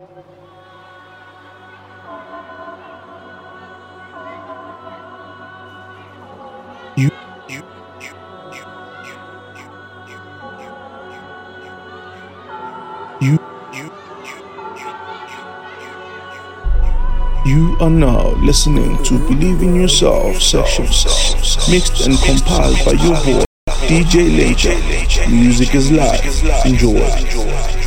You you you are now listening to Believe in Yourself section mixed and compiled by your boy DJ Lincha. Music is live. Enjoy.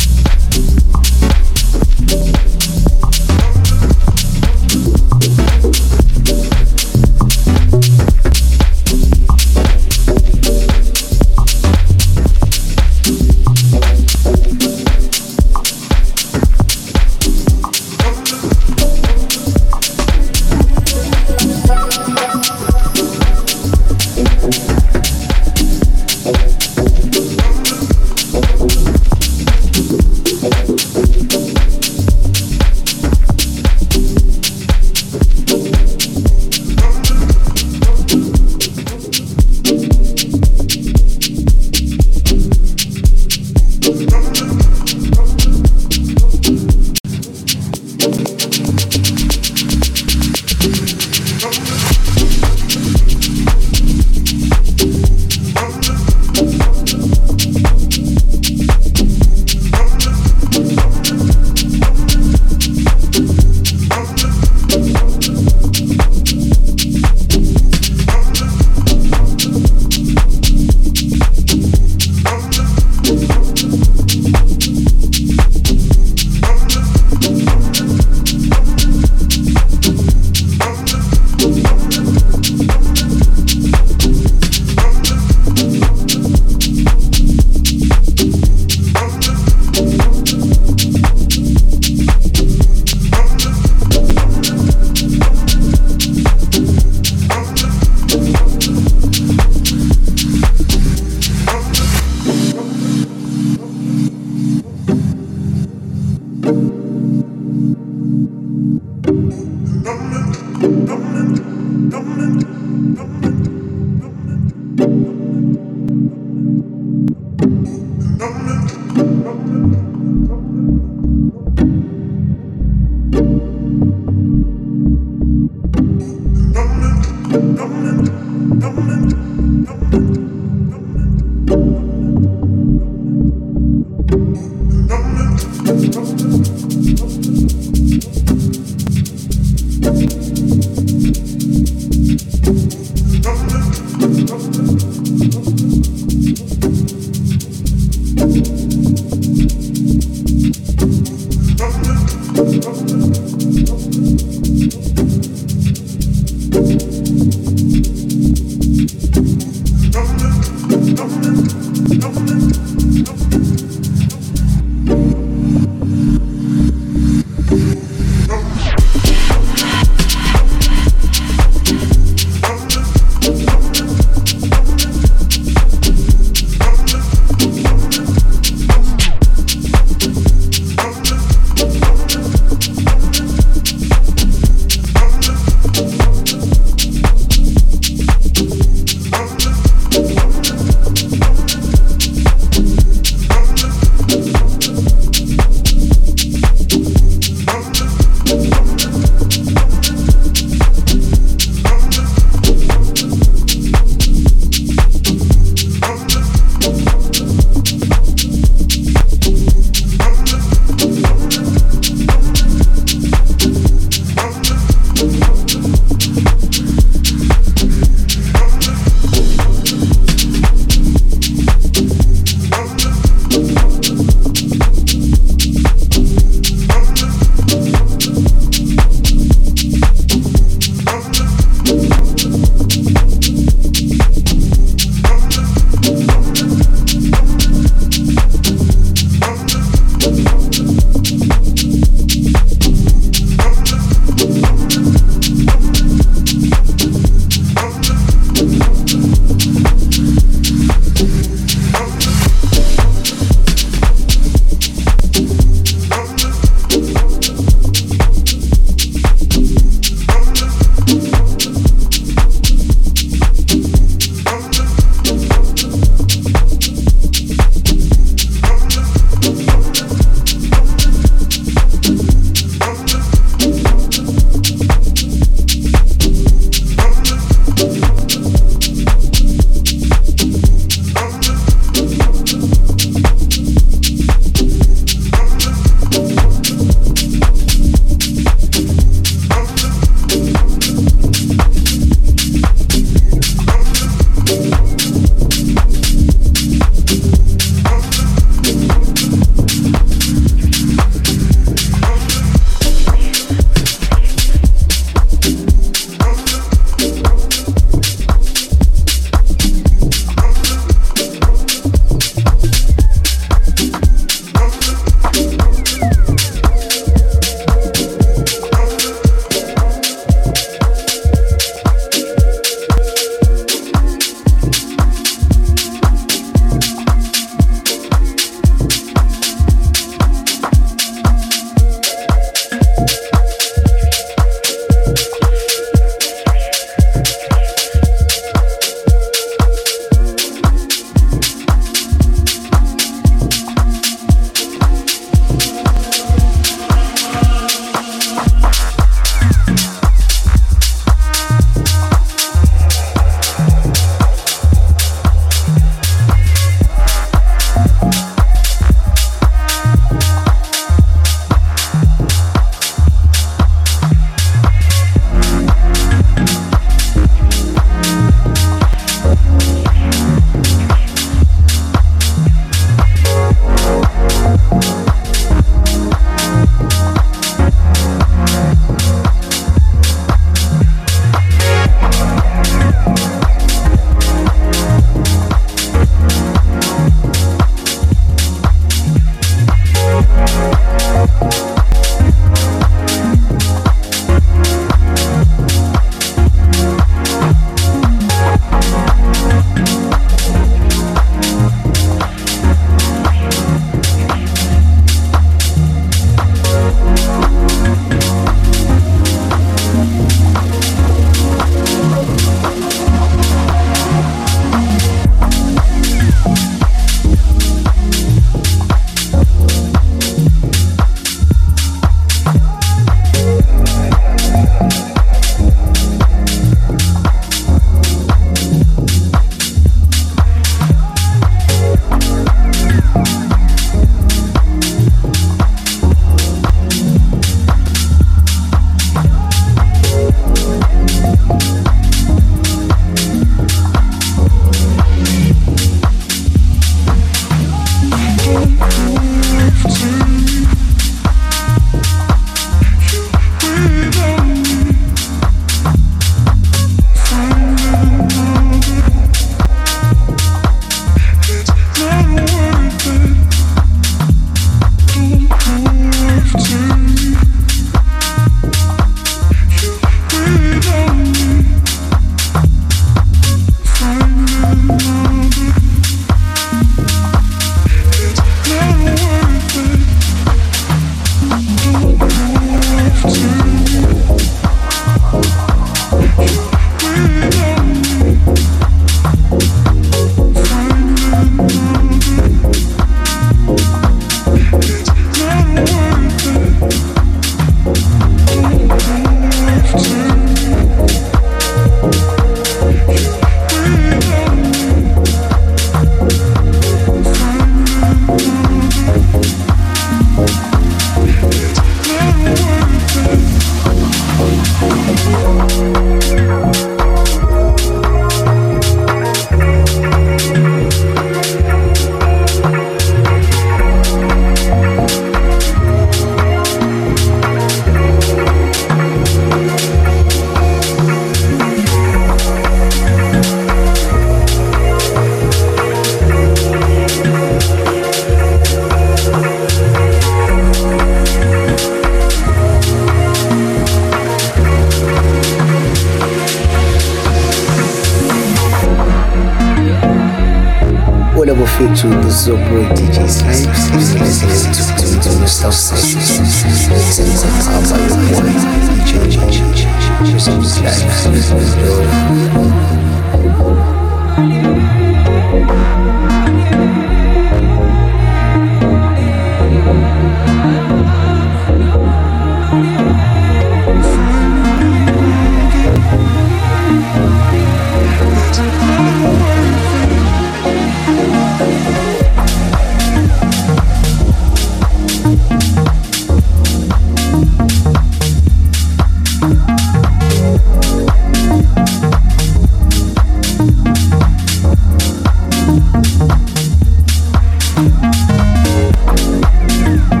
Música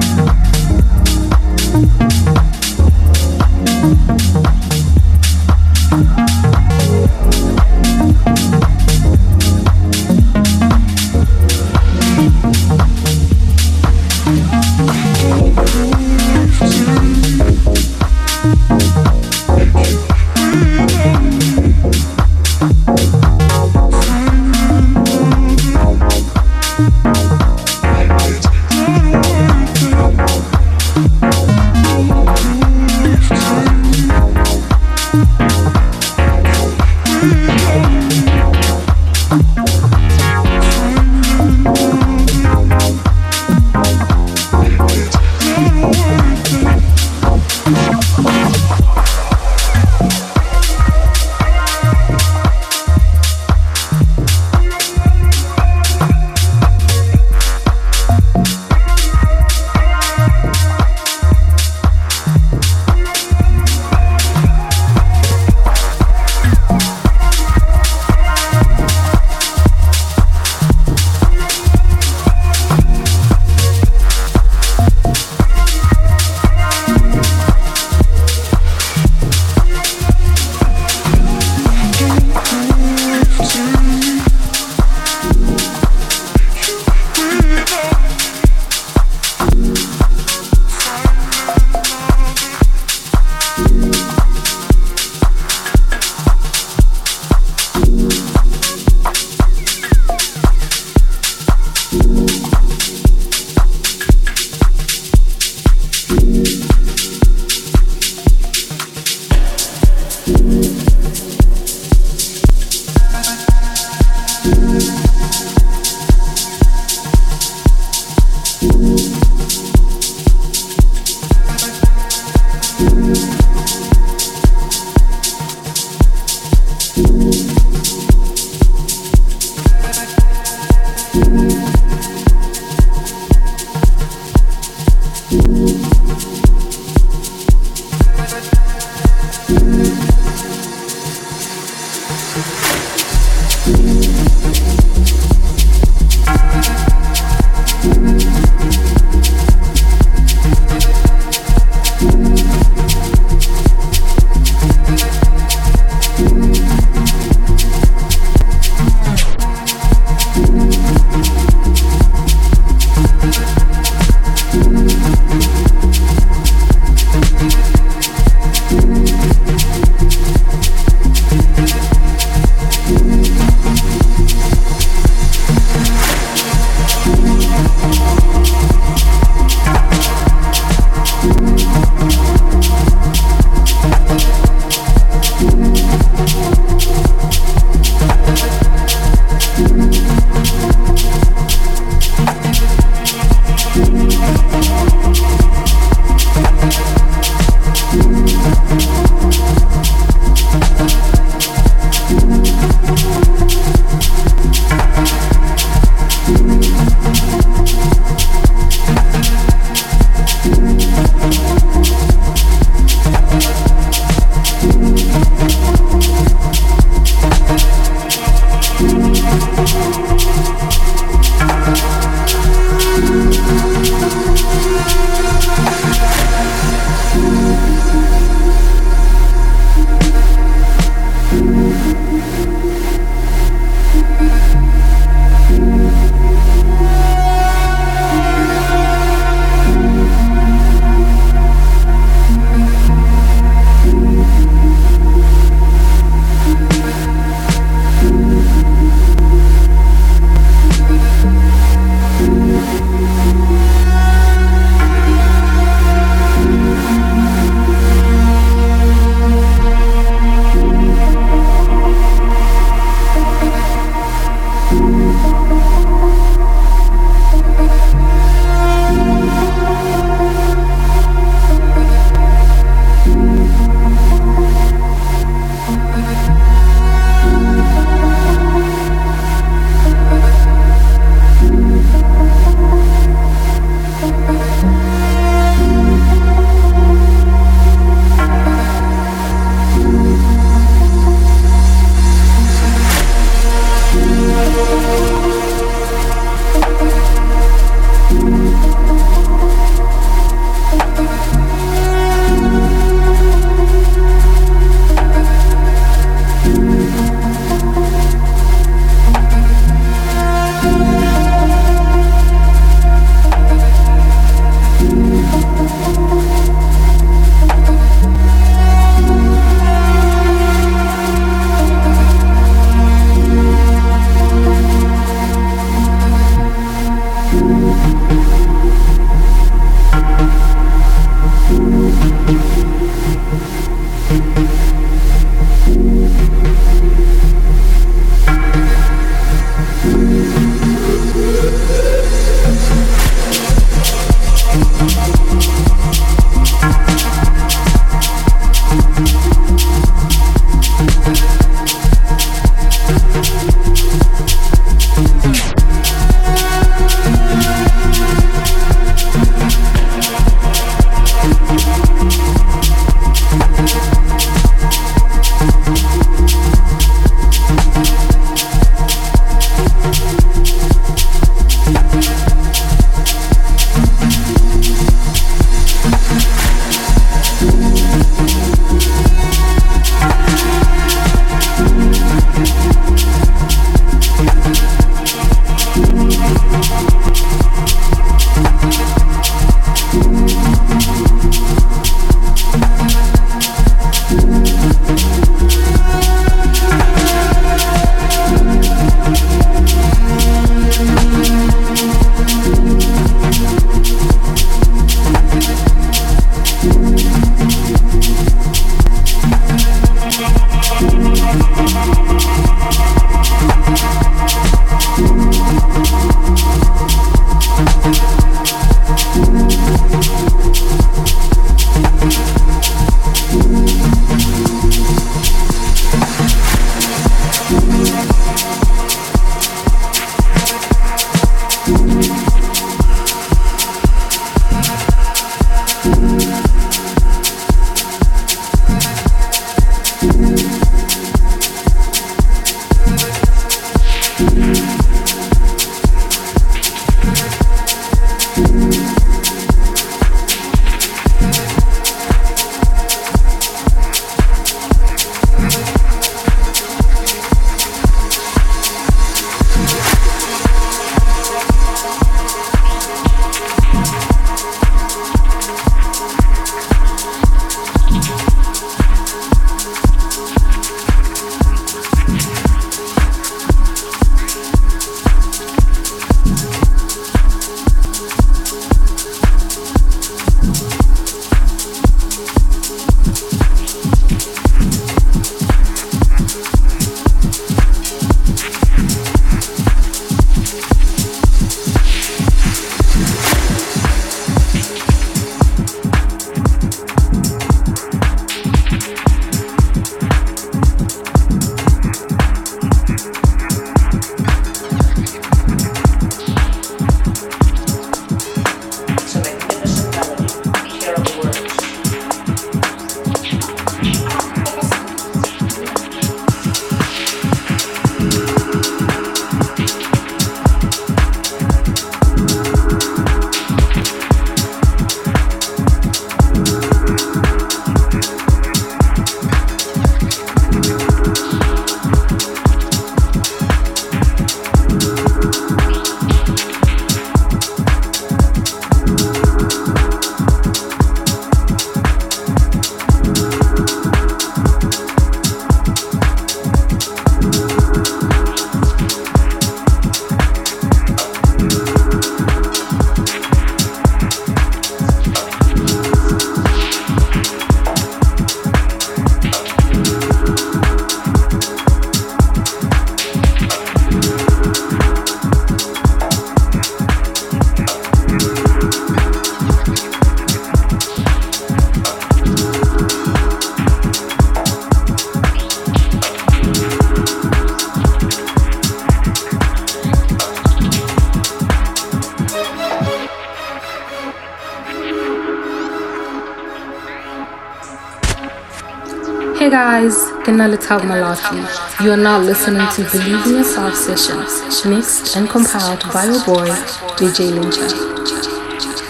guys, Kenalita Malaki. You are now listening to Believe in Yourself sessions, mixed and compiled by your boy, DJ Lincha.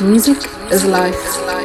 Music is life.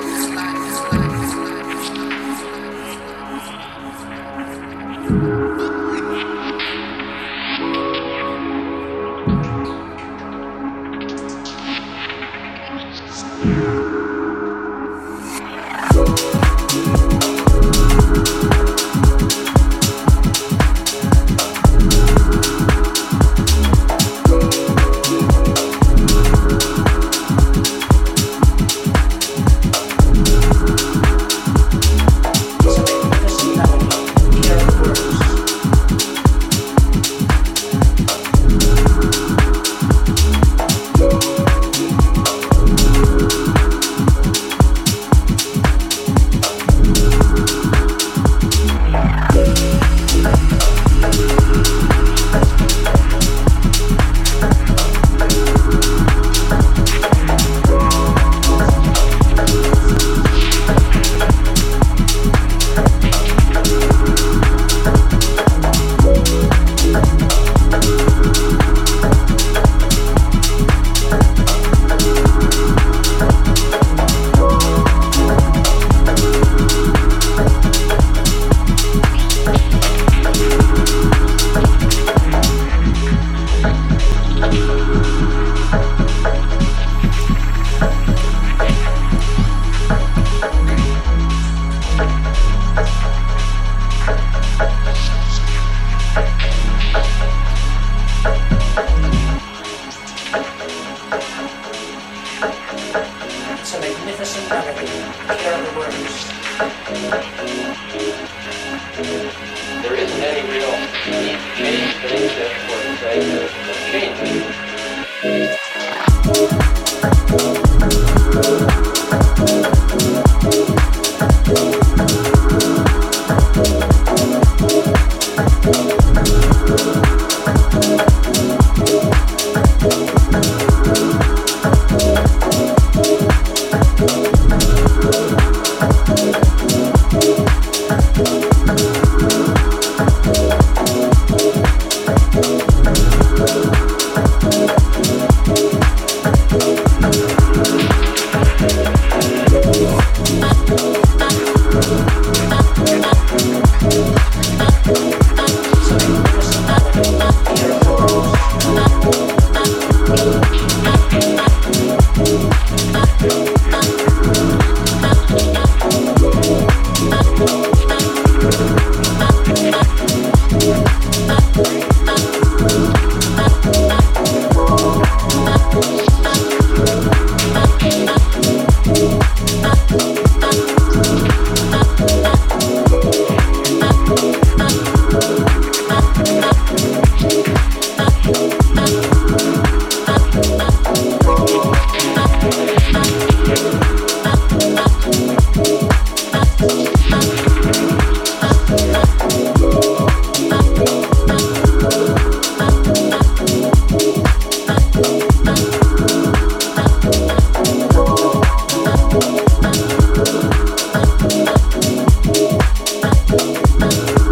love.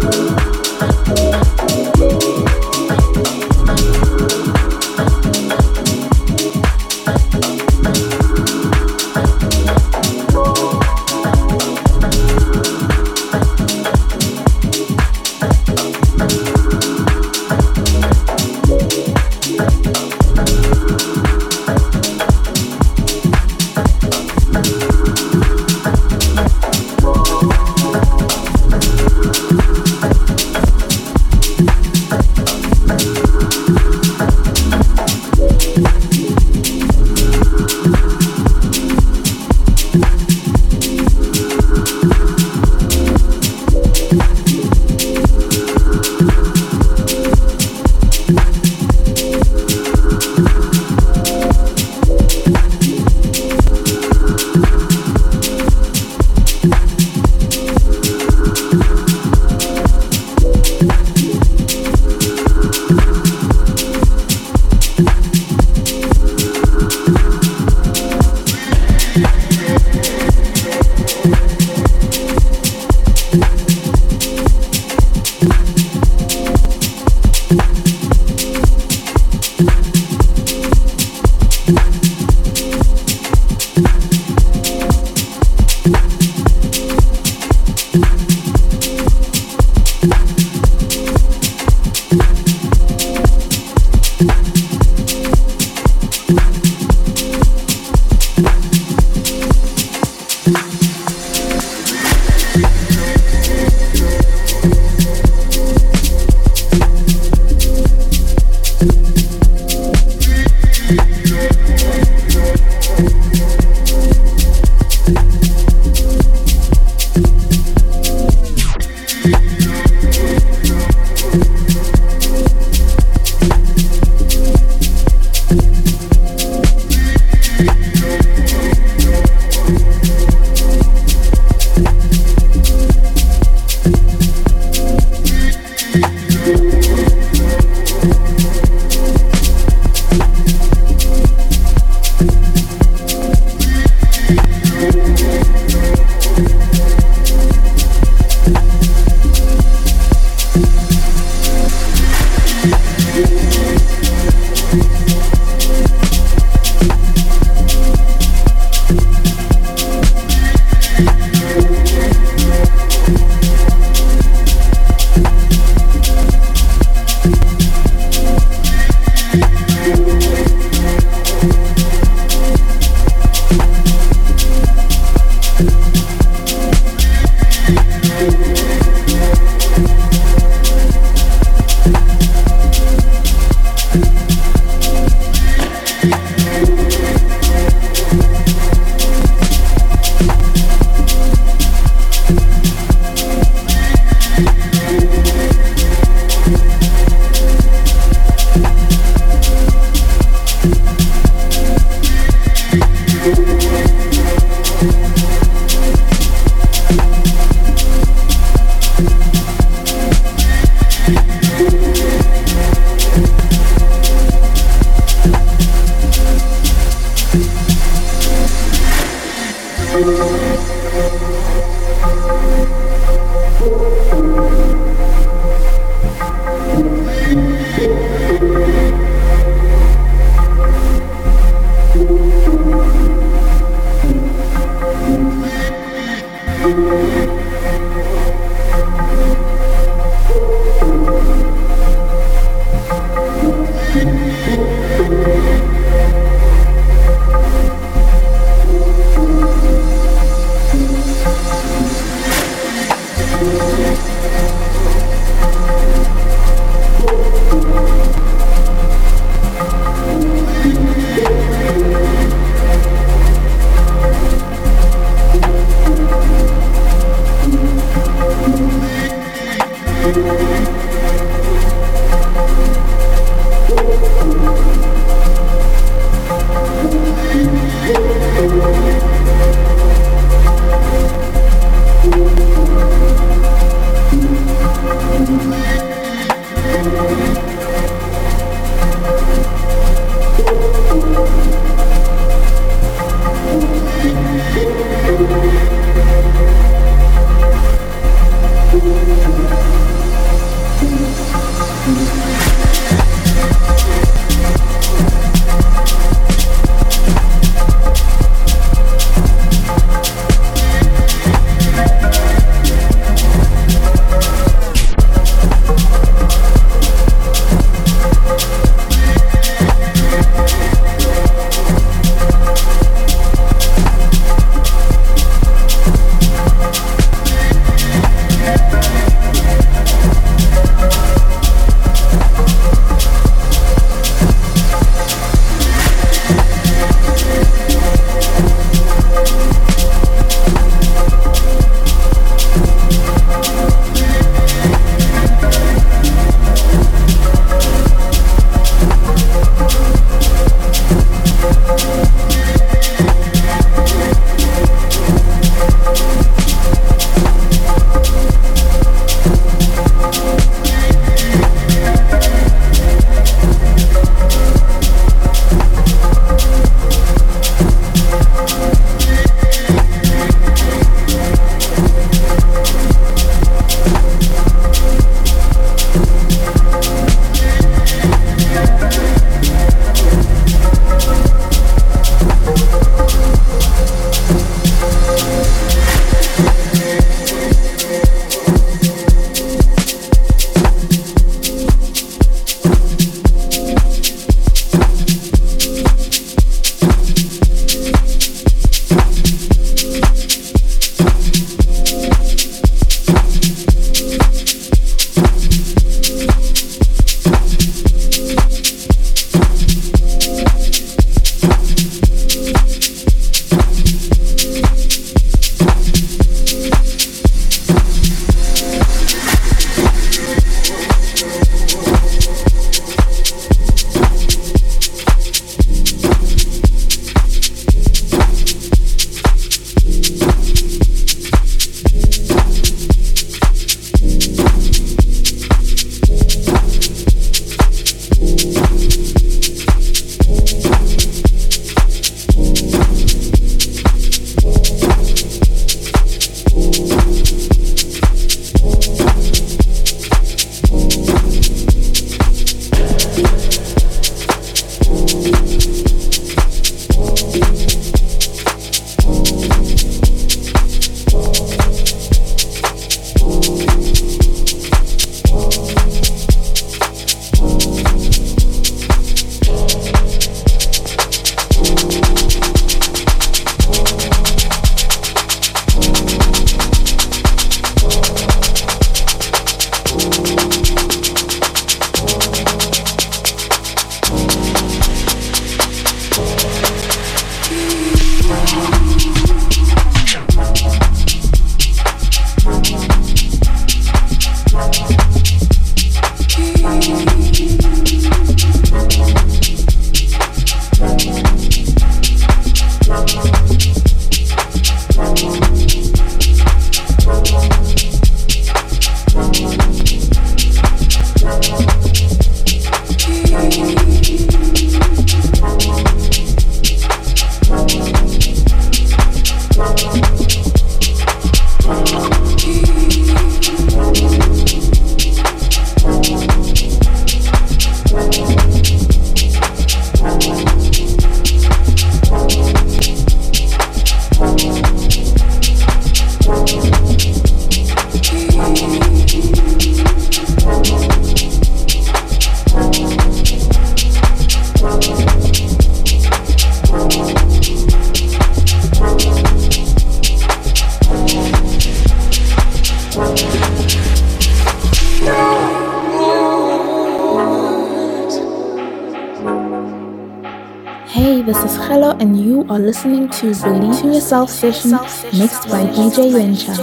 Believe in Yourself session mixed by DJ Lincha.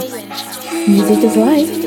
Music is life.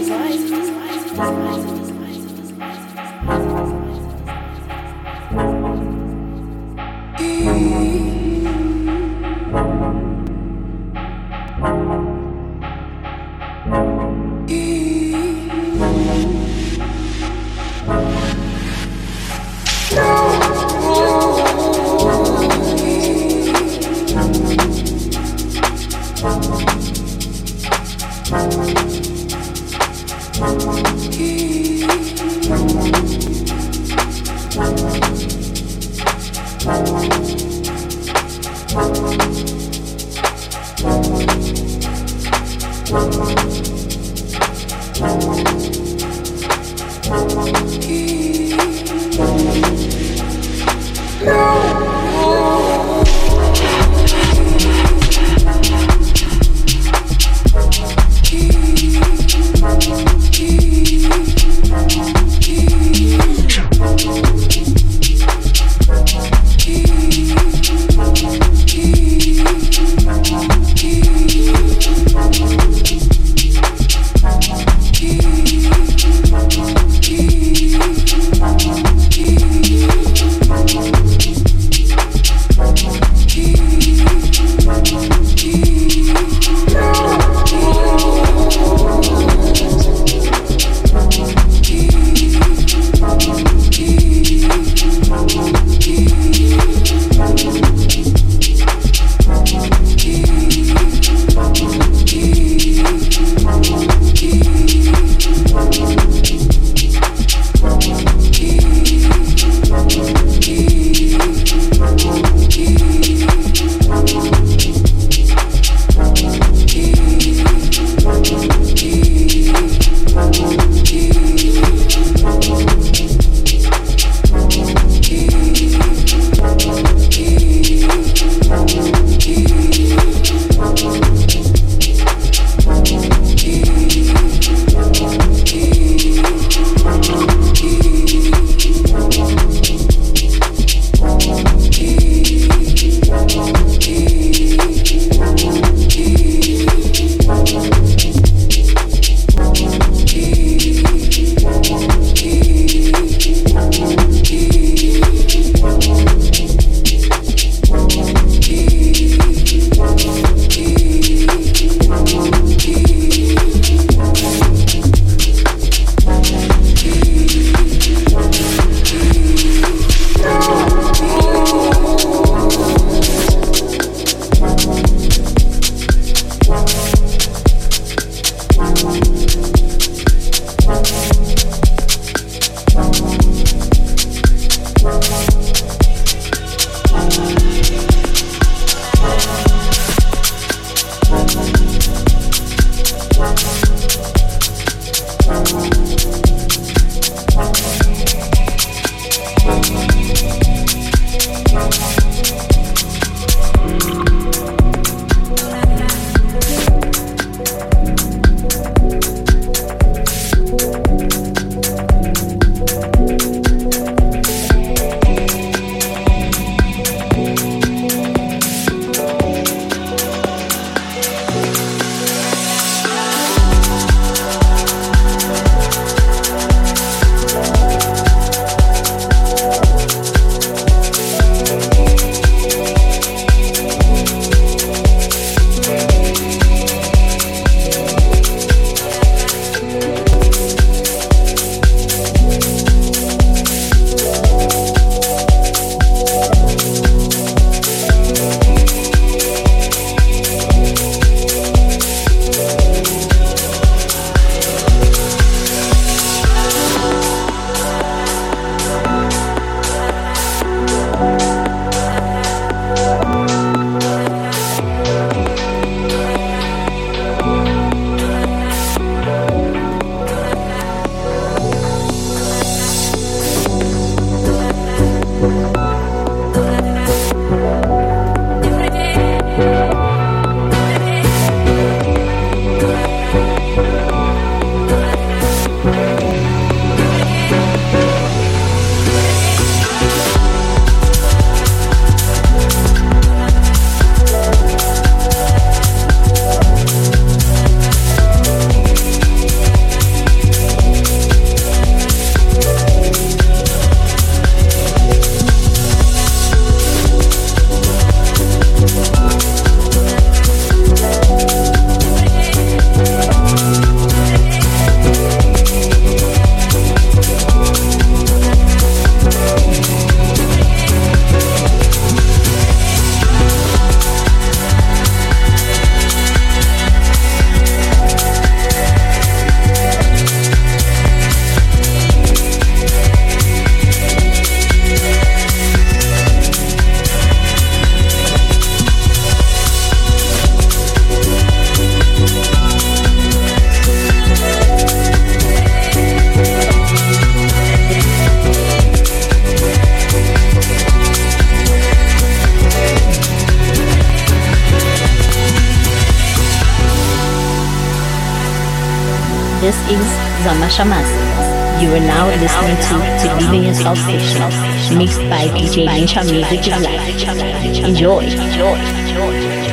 Obsession, mixed by DJ Lincha Music Live. Enjoy. Enjoy. Enjoy.